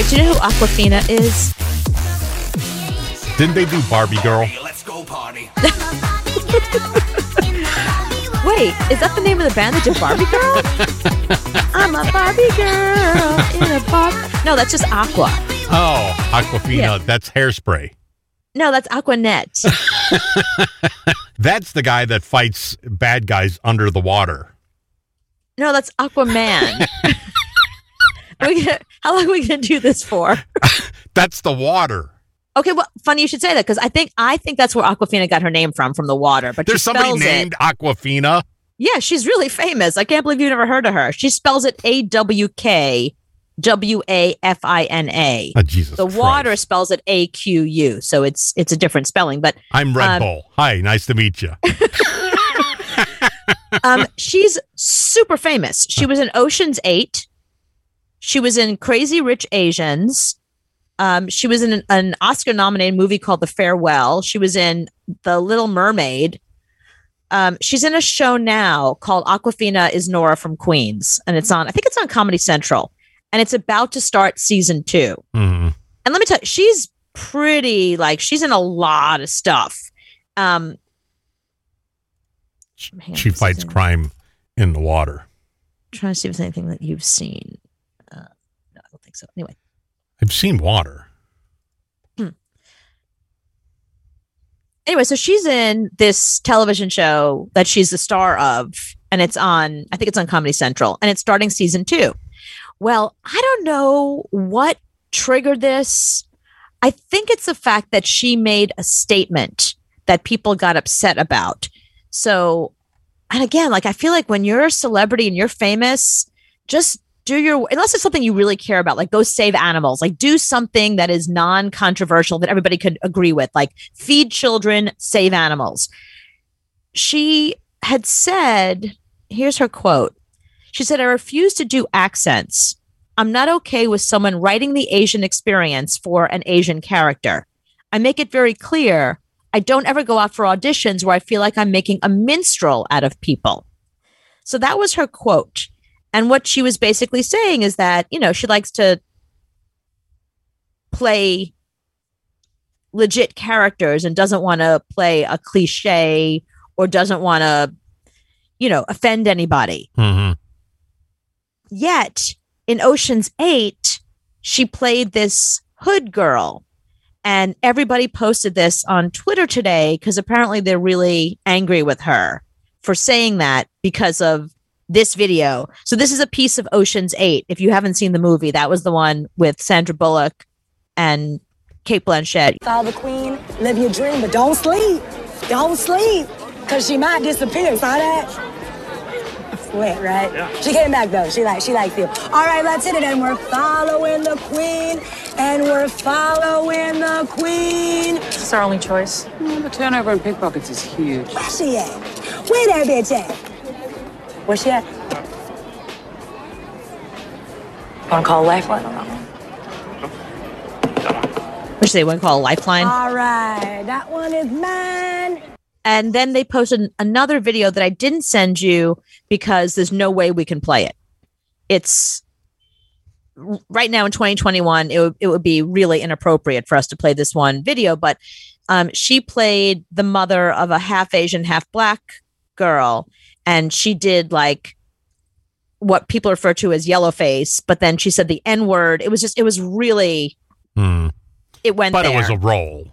right, do you know who Awkwafina is? Didn't they do Barbie Girl? Let's go party. Wait, is that the name of the band that did Barbie Girl? I'm a Barbie girl in a bar. No, that's just Aqua. Oh, Aquafina. Yeah. That's hairspray. No, that's Aquanet. That's the guy that fights bad guys under the water. No, that's Aquaman. Gonna, how long are we going to do this for? That's the water. Okay, well, funny you should say that because I think I think that's where Awkwafina got her name from, from the water. But There's somebody named It. Awkwafina. Yeah, she's really famous. I can't believe you've never heard of her. She spells it A W K W A F I N A. Oh, Jesus. The Christ. water spells it A Q U, so it's it's a different spelling. But I'm Red um, Bull. Hi, nice to meet you. um, she's super famous. She was in Ocean's Eight. She was in Crazy Rich Asians. Um, she was in an, an Oscar-nominated movie called The Farewell. She was in The Little Mermaid. Um, she's in a show now called Awkwafina is Nora from Queens, and it's on. I think it's on Comedy Central, and it's about to start season two. Mhm. And let me tell you, she's pretty like she's in a lot of stuff. Um, on, She fights crime in the water. trying to see if there's anything that you've seen. Uh, no, I don't think so. Anyway, I've seen water. Hmm. anyway, so she's in this television show that she's the star of, and it's on. I think it's on Comedy Central, and it's starting season two. Well, I don't know what triggered this. I think it's the fact that she made a statement that people got upset about. So, and again, like I feel like when you're a celebrity and you're famous, just do your unless it's something you really care about, like go save animals, like do something that is non-controversial that everybody could agree with, like feed children, save animals. She had said, here's her quote. She said, I refuse to do accents. I'm not okay with someone writing the Asian experience for an Asian character. I make it very clear I don't ever go out for auditions where I feel like I'm making a minstrel out of people. So that was her quote. And what she was basically saying is that, you know, she likes to play legit characters and doesn't want to play a cliche or doesn't want to, you know, offend anybody. hmm Yet in Ocean's 8, she played this hood girl. And everybody posted this on Twitter today because apparently they're really angry with her for saying that because of this video. So this is a piece of Ocean's 8. If you haven't seen the movie, that was the one with Sandra Bullock and Cate Blanchett. Follow the queen, live your dream, but don't sleep. Don't sleep, because she might disappear. Saw that? Sweet, right? Yeah. She came back though. She like she likes you. All right, let's hit it. And we're following the queen, and we're following the queen. It's our only choice. Mm, the turnover in pickpockets is huge. Where's she at? Where that bitch at? Where she at? Want to call a lifeline on that one? Which they wouldn't call a lifeline. All right, that one is mine. and then they posted another video that I didn't send you because there's no way we can play it. It's right now in 2021 it would it would be really inappropriate for us to play this one video but um she played the mother of a half Asian half black girl and she did like what people refer to as yellow face but then she said the n word it was just it was really Hmm. it went But there. it was a role.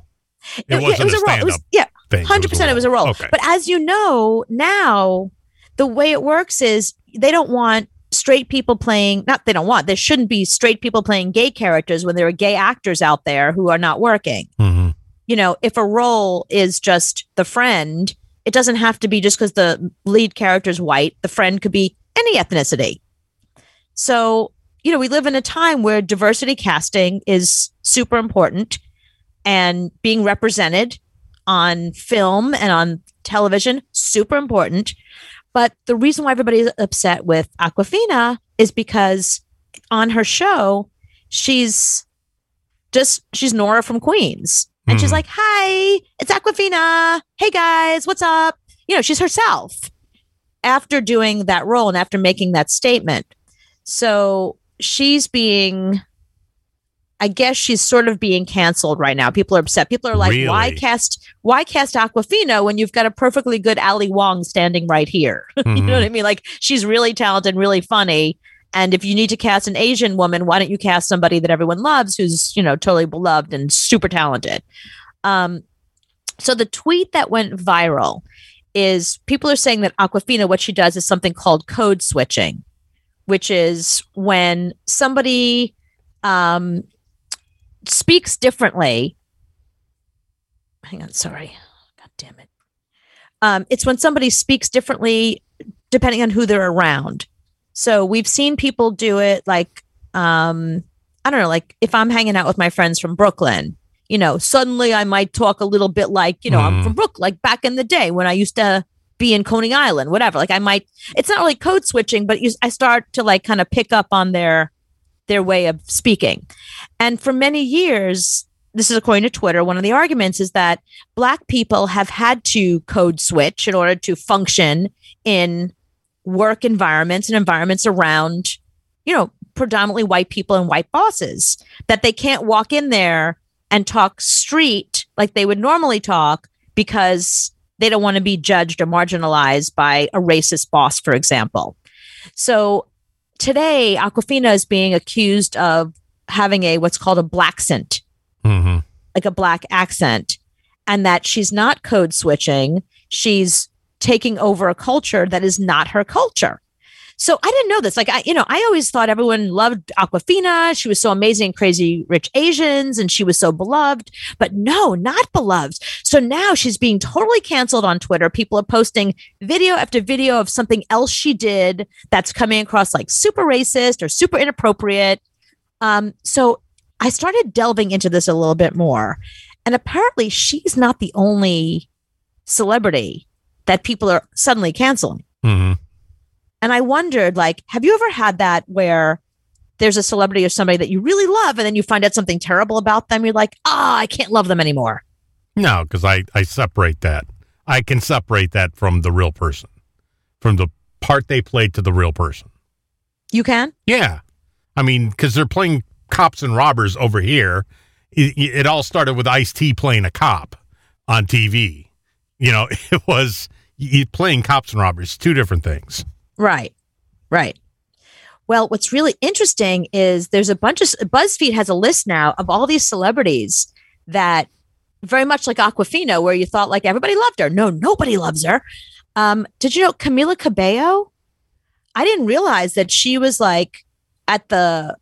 It, yeah, wasn't it was a a role. It was- yeah. Hundred percent, it was a role. Okay. But as you know now, the way it works is they don't want straight people playing. Not they don't want. There shouldn't be straight people playing gay characters when there are gay actors out there who are not working. Mhm. You know, if a role is just the friend, it doesn't have to be just because the lead character is white. The friend could be any ethnicity. So you know, we live in a time where diversity casting is super important and being represented on film and on television super important but the reason why everybody's upset with awkwafina is because on her show she's just she's nora from queens and she's Mhm. like hi it's awkwafina hey guys what's up you know she's herself after doing that role and after making that statement so she's being I guess she's sort of being canceled right now. People are upset. People are like, why cast why cast Awkwafina when you've got a perfectly good Ali Wong standing right here? you Mhm. know what I mean? Like she's really talented, really funny. And if you need to cast an Asian woman, why don't you cast somebody that everyone loves who's, you know, totally beloved and super talented? Um, so the tweet that went viral is people are saying that Awkwafina, what she does is something called code switching, which is when somebody um, speaks differently. Hang on, sorry. God damn it. Um, it's when somebody speaks differently depending on who they're around. So we've seen people do it like, um, I don't know, like if I'm hanging out with my friends from Brooklyn, you know, suddenly I might talk a little bit like, you know, I'm Mhm. from Brooklyn, like back in the day when I used to be in Coney Island, whatever. Like I might, it's not really code switching, but you, I start to like kind of pick up on their their way of speaking. And for many years, this is according to Twitter, one of the arguments is that Black people have had to code switch in order to function in work environments and environments around, you know, predominantly white people and white bosses, that they can't walk in there and talk street like they would normally talk because they don't want to be judged or marginalized by a racist boss, for example. So today, Awkwafina is being accused of having a what's called a blaccent, hmm like a black accent, and that she's not code switching. She's taking over a culture that is not her culture. So I didn't know this. Like I, you know, I always thought everyone loved Awkwafina. She was so amazing, crazy rich Asians, and she was so beloved. But no, not beloved. So now she's being totally canceled on Twitter. People are posting video after video of something else she did that's coming across like super racist or super inappropriate. Um, so I started delving into this a little bit more. And apparently she's not the only celebrity that people are suddenly canceling. hmm And I wondered, like, have you ever had that where there's a celebrity or somebody that you really love, and then you find out something terrible about them? You're like, ah, I can't love them anymore. No, because I, I separate that. I can separate that from the real person, from the part they played to the real person. You can? Yeah. I mean, because they're playing cops and robbers over here. It, it all started with Ice T playing a cop on TV. You know, it was you playing cops and robbers, two different things. Right. Right. Well, what's really interesting is there's a bunch of BuzzFeed has a list now of all these celebrities that very much like Awkwafina, where you thought like everybody loved her. No, nobody loves her. Um, did you know Camila Cabello? I didn't realize that she was like at the,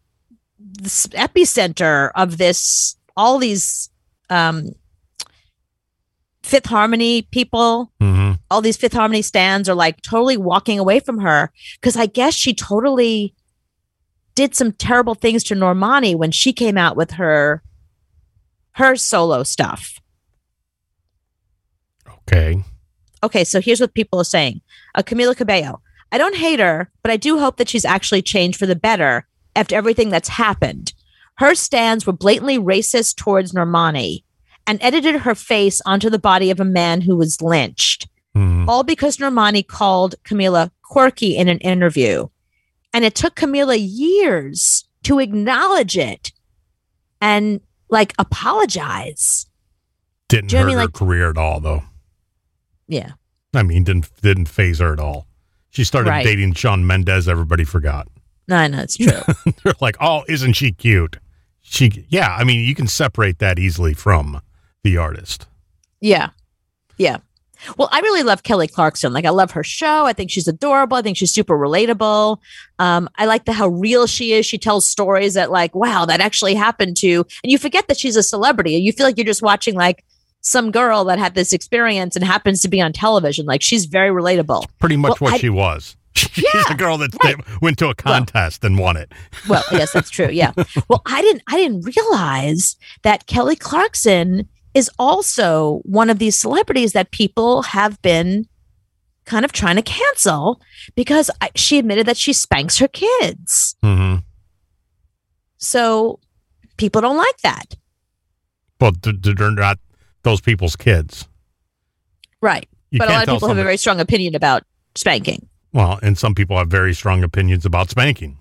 the epicenter of this, all these um, Fifth Harmony people hmm all these Fifth Harmony stands are like totally walking away from her because I guess she totally did some terrible things to Normani when she came out with her her solo stuff. Okay. Okay, so here's what people are saying. Uh, Camila Cabello. I don't hate her, but I do hope that she's actually changed for the better after everything that's happened. Her stands were blatantly racist towards Normani and edited her face onto the body of a man who was lynched. hmm all because Normani called Camila quirky in an interview. And it took Camila years to acknowledge it and like apologize. Didn't you hurt I her mean, like- career at all, though. Yeah. I mean, didn't didn't phase her at all. She started Right. dating Shawn Mendes. Everybody forgot. No, I know it's true. They're like, "Oh, isn't she cute?" She, yeah. I mean, you can separate that easily from the artist. yeah. Yeah. Well, I really love Kelly Clarkson. Like, I love her show. I think she's adorable. I think she's super relatable. Um, I like the how real she is. She tells stories that, like, wow, that actually happened to. And you forget that she's a celebrity. You feel like you're just watching like some girl that had this experience and happens to be on television. Like, she's very relatable. Pretty much Well, what I- she was. She's Yeah, the girl that right. that went to a contest and won it. Well, yes, that's true. Yeah. Well, I didn't I didn't realize that Kelly Clarkson is also one of these celebrities that people have been kind of trying to cancel because I, she admitted that she spanks her kids. hmm So people don't like that. But th- th- they're not those people's kids. Right. You but a lot of people have a very strong opinion about spanking. Well, and some people have very strong opinions about spanking.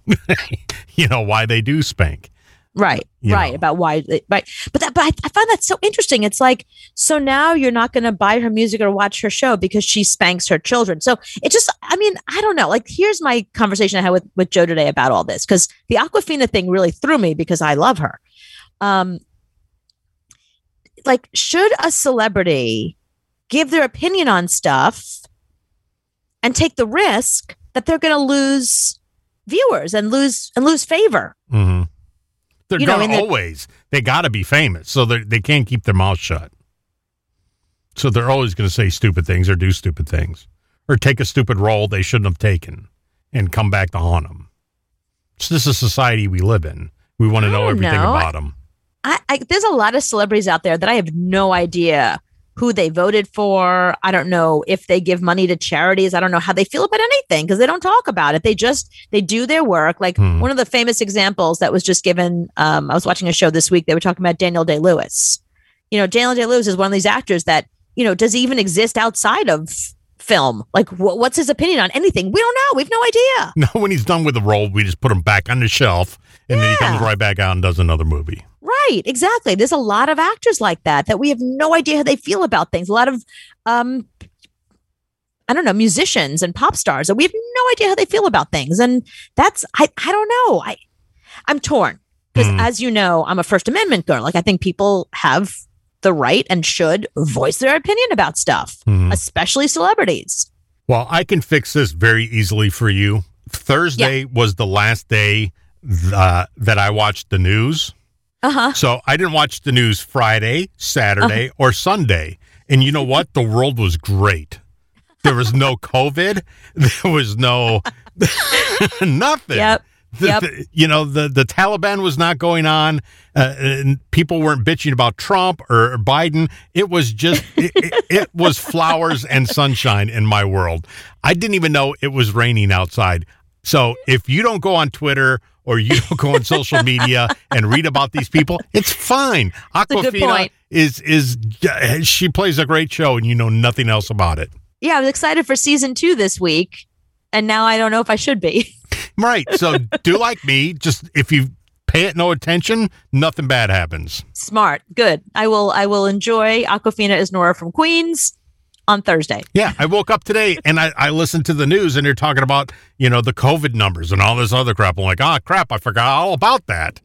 you know why they do spank. Right, You right. know. About why, right. But that, but I, I find that so interesting. It's like, so now you're not going to buy her music or watch her show because she spanks her children. So it just, I mean, I don't know. Like, here's my conversation I had with, with Joe today about all this because the Awkwafina thing really threw me because I love her. Um, like, should a celebrity give their opinion on stuff and take the risk that they're going to lose viewers and lose and lose favor? hmm They're You know, gonna always. They got to be famous, so they they can't keep their mouth shut. So they're always going to say stupid things or do stupid things or take a stupid role they shouldn't have taken and come back to haunt them. So this is a society we live in. We want to know everything know. about them. I, I there's a lot of celebrities out there that I have no idea who they voted for. I don't know if they give money to charities. I don't know how they feel about anything because they don't talk about it. They just they do their work. Like Hmm. one of the famous examples that was just given. Um, I was watching a show this week. They were talking about Daniel Day Lewis. You know, Daniel Day Lewis is one of these actors that you know does he even exist outside of film? Like, wh- what's his opinion on anything? We don't know. We have no idea. No, when he's done with the role, we just put him back on the shelf, and then he comes right back out and does another movie. Right, exactly. There's a lot of actors like that that we have no idea how they feel about things. A lot of um I don't know, musicians and pop stars that we have no idea how they feel about things. And that's I I don't know. I I'm torn because Hmm. as you know, I'm a First Amendment girl. Like I think people have the right and should voice their opinion about stuff, Mhm. especially celebrities. Well, I can fix this very easily for you. Thursday was the last day uh, that I watched the news. Uh-huh. So I didn't watch the news Friday, Saturday, or Sunday. And you know what? The world was great. There was no COVID. There was no nothing. Yep. The- Yep. the- you know, the, the Taliban was not going on. Uh, and people weren't bitching about Trump or Biden. It was just, it, it, it was flowers and sunshine in my world. I didn't even know it was raining outside. So if you don't go on Twitter or you don't go on social media and read about these people, it's fine. Awkwafina is is she plays a great show and you know nothing else about it. Yeah, I was excited for season two this week. And now I don't know if I should be. Right. So do like me. Just if you pay it no attention, nothing bad happens. Smart. Good. I will I will enjoy Awkwafina is Nora from Queens on Thursday. Yeah, I woke up today and I, I listened to the news and they're talking about, you know, the COVID numbers and all this other crap. I'm like, ah, crap, I forgot all about that.